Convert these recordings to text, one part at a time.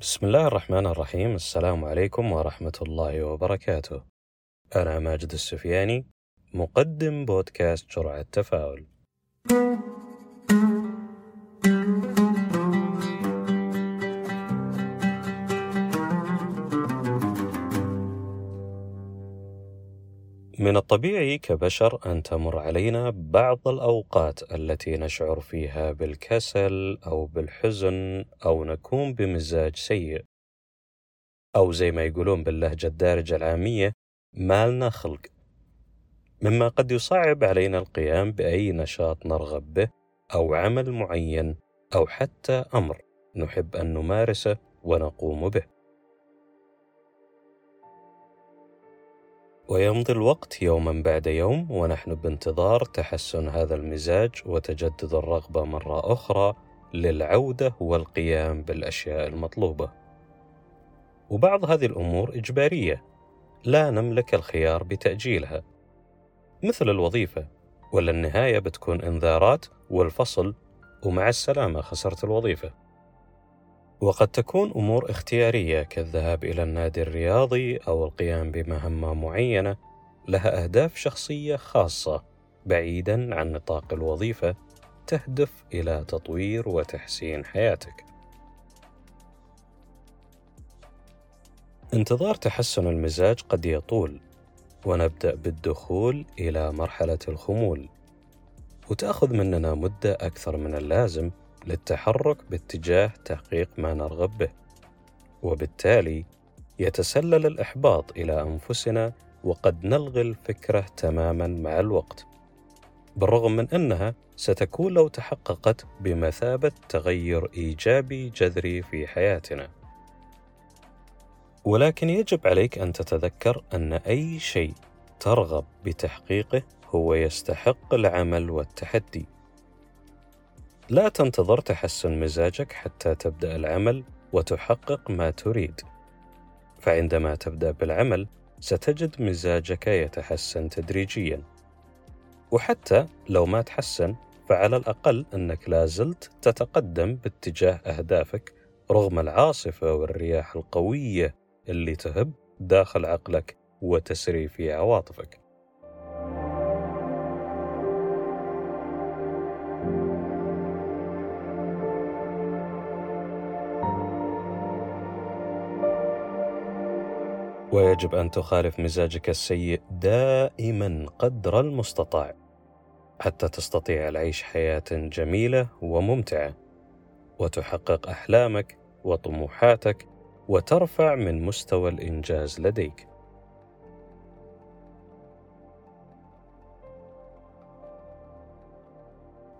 بسم الله الرحمن الرحيم. السلام عليكم ورحمة الله وبركاته. أنا ماجد السفياني مقدم بودكاست جرعة تفاؤل من الطبيعي كبشر أن تمر علينا بعض الأوقات التي نشعر فيها بالكسل أو بالحزن أو نكون بمزاج سيء. أو زي ما يقولون باللهجة الدارجة العامية مالنا خلق. مما قد يصعب علينا القيام بأي نشاط نرغب به أو عمل معين أو حتى أمر نحب أن نمارسه ونقوم به. ويمضي الوقت يوما بعد يوم ونحن بانتظار تحسن هذا المزاج وتجدد الرغبة مرة أخرى للعودة والقيام بالأشياء المطلوبة. وبعض هذه الأمور إجبارية لا نملك الخيار بتأجيلها. مثل الوظيفة ولا النهاية بتكون إنذارات والفصل ومع السلامة خسرت الوظيفة. وقد تكون أمور اختيارية كالذهاب إلى النادي الرياضي أو القيام بمهمة معينة لها أهداف شخصية خاصة بعيدا عن نطاق الوظيفة تهدف إلى تطوير وتحسين حياتك. انتظار تحسن المزاج قد يطول ونبدأ بالدخول إلى مرحلة الخمول وتأخذ مننا مدة أكثر من اللازم للتحرك باتجاه تحقيق ما نرغب به. وبالتالي يتسلل الإحباط إلى أنفسنا وقد نلغي الفكرة تماما مع الوقت بالرغم من أنها ستكون لو تحققت بمثابة تغير إيجابي جذري في حياتنا. ولكن يجب عليك أن تتذكر أن أي شيء ترغب بتحقيقه هو يستحق العمل والتحدي. لا تنتظر تحسن مزاجك حتى تبدأ العمل وتحقق ما تريد. فعندما تبدأ بالعمل ستجد مزاجك يتحسن تدريجيا. وحتى لو ما تحسن فعلى الأقل إنك لازلت تتقدم باتجاه أهدافك رغم العاصفة والرياح القوية اللي تهب داخل عقلك وتسري في عواطفك. ويجب أن تخالف مزاجك السيء دائما قدر المستطاع حتى تستطيع العيش حياة جميلة وممتعة وتحقق أحلامك وطموحاتك وترفع من مستوى الإنجاز لديك.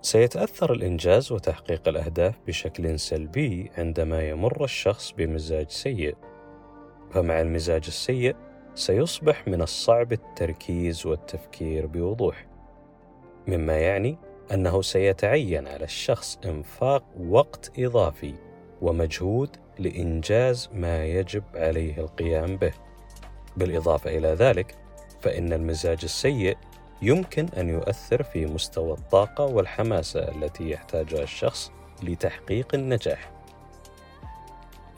سيتأثر الإنجاز وتحقيق الأهداف بشكل سلبي عندما يمر الشخص بمزاج سيء. فمع المزاج السيء سيصبح من الصعب التركيز والتفكير بوضوح مما يعني أنه سيتعين على الشخص إنفاق وقت إضافي ومجهود لإنجاز ما يجب عليه القيام به. بالإضافة إلى ذلك فإن المزاج السيء يمكن أن يؤثر في مستوى الطاقة والحماسة التي يحتاجها الشخص لتحقيق النجاح.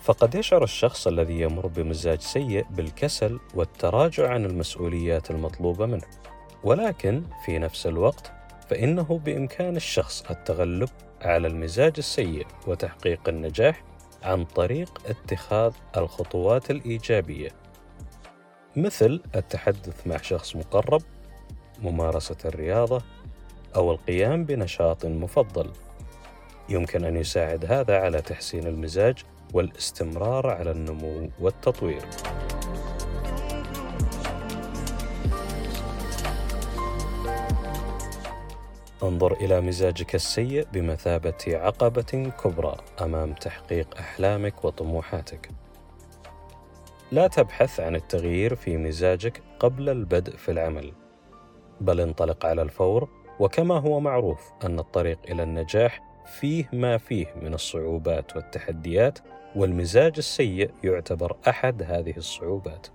فقد يشعر الشخص الذي يمر بمزاج سيء بالكسل والتراجع عن المسؤوليات المطلوبة منه. ولكن في نفس الوقت فإنه بإمكان الشخص التغلب على المزاج السيء وتحقيق النجاح عن طريق اتخاذ الخطوات الإيجابية. مثل التحدث مع شخص مقرب ممارسة الرياضة أو القيام بنشاط مفضل. يمكن أن يساعد هذا على تحسين المزاج والاستمرار على النمو والتطوير. انظر إلى مزاجك السيء بمثابة عقبة كبرى أمام تحقيق أحلامك وطموحاتك لا تبحث عن التغيير في مزاجك قبل البدء في العمل بل انطلق على الفور وكما هو معروف أن الطريق إلى النجاح فيه ما فيه من الصعوبات والتحديات والمزاج السيء يعتبر أحد هذه الصعوبات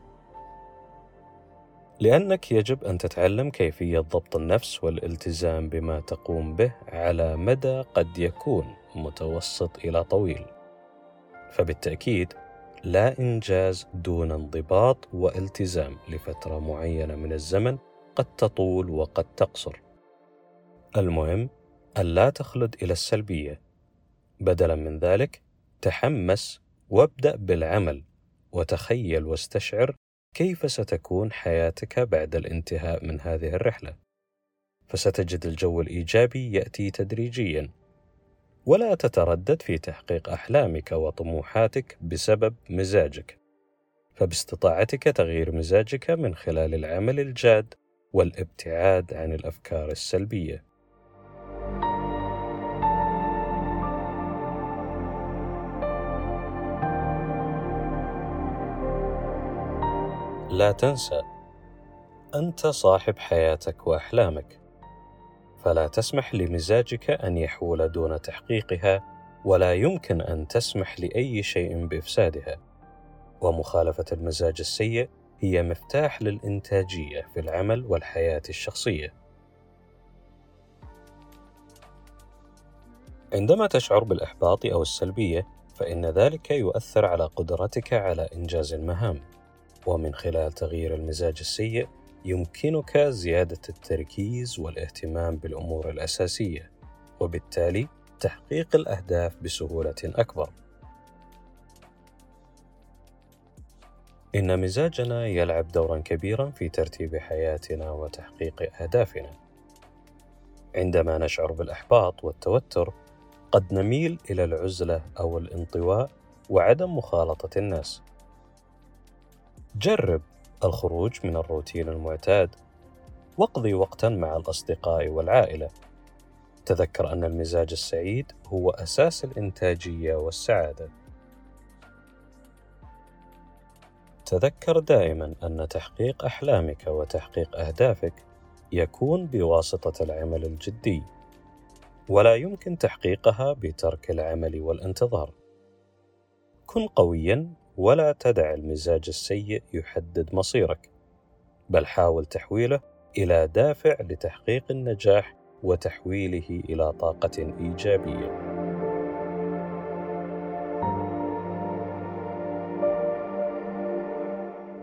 لأنك يجب أن تتعلم كيفية ضبط النفس والالتزام بما تقوم به على مدى قد يكون متوسط إلى طويل فبالتأكيد لا إنجاز دون انضباط والتزام لفترة معينة من الزمن قد تطول وقد تقصر. المهم أن لا تخلد إلى السلبية. بدلا من ذلك تحمس وابدأ بالعمل وتخيل واستشعر كيف ستكون حياتك بعد الانتهاء من هذه الرحلة. فستجد الجو الإيجابي يأتي تدريجيا ولا تتردد في تحقيق أحلامك وطموحاتك بسبب مزاجك فباستطاعتك تغيير مزاجك من خلال العمل الجاد والابتعاد عن الأفكار السلبية لا تنسى أنت صاحب حياتك وأحلامك. فلا تسمح لمزاجك أن يحول دون تحقيقها ولا يمكن أن تسمح لأي شيء بإفسادها. ومخالفة المزاج السيء هي مفتاح للإنتاجية في العمل والحياة الشخصية. عندما تشعر بالإحباط أو السلبية فإن ذلك يؤثر على قدرتك على إنجاز المهام. ومن خلال تغيير المزاج السيء يمكنك زيادة التركيز والاهتمام بالأمور الأساسية، وبالتالي تحقيق الأهداف بسهولة أكبر. إن مزاجنا يلعب دورا كبيرا في ترتيب حياتنا وتحقيق أهدافنا. عندما نشعر بالإحباط والتوتر، قد نميل إلى العزلة أو الانطواء وعدم مخالطة الناس. جرب الخروج من الروتين المعتاد واقضي وقتا مع الأصدقاء والعائلة. تذكر أن المزاج السعيد هو أساس الإنتاجية والسعادة. تذكر دائما أن تحقيق أحلامك وتحقيق أهدافك يكون بواسطة العمل الجدي ولا يمكن تحقيقها بترك العمل والانتظار. كن قويا ولا تدع المزاج السيء يحدد مصيرك بل حاول تحويله إلى دافع لتحقيق النجاح وتحويله إلى طاقة إيجابية.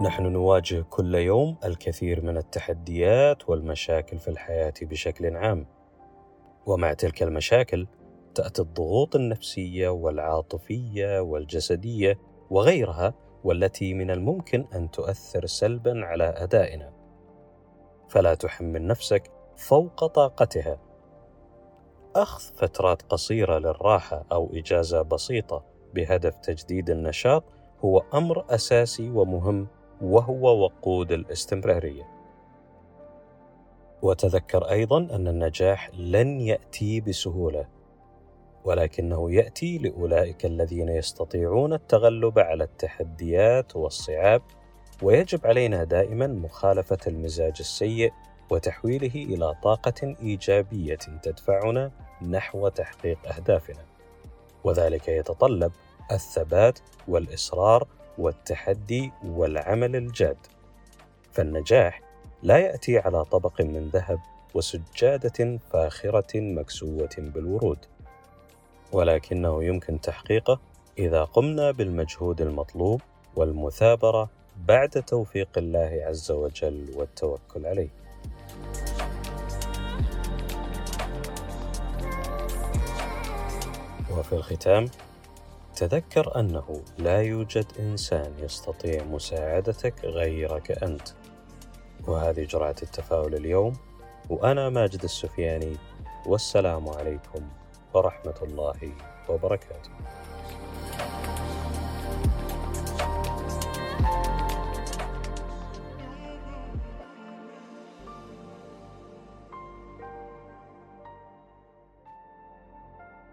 نحن نواجه كل يوم الكثير من التحديات والمشاكل في الحياة بشكل عام. ومع تلك المشاكل تأتي الضغوط النفسية والعاطفية والجسدية وغيرها والتي من الممكن أن تؤثر سلبا على أدائنا. فلا تحمل نفسك فوق طاقتها. أخذ فترات قصيرة للراحة أو إجازة بسيطة بهدف تجديد النشاط هو أمر أساسي ومهم وهو وقود الاستمرارية. وتذكر أيضا أن النجاح لن يأتي بسهولة. ولكنه يأتي لأولئك الذين يستطيعون التغلب على التحديات والصعاب ويجب علينا دائما مخالفة المزاج السيء وتحويله إلى طاقة إيجابية تدفعنا نحو تحقيق أهدافنا. وذلك يتطلب الثبات والإصرار والتحدي والعمل الجاد. فالنجاح لا يأتي على طبق من ذهب وسجادة فاخرة مكسوة بالورود. ولكنه يمكن تحقيقه إذا قمنا بالمجهود المطلوب والمثابرة بعد توفيق الله عز وجل والتوكل عليه. وفي الختام تذكر أنه لا يوجد إنسان يستطيع مساعدتك غيرك أنت. وهذه جرعة التفاؤل اليوم وأنا ماجد السفياني والسلام عليكم ورحمة الله وبركاته.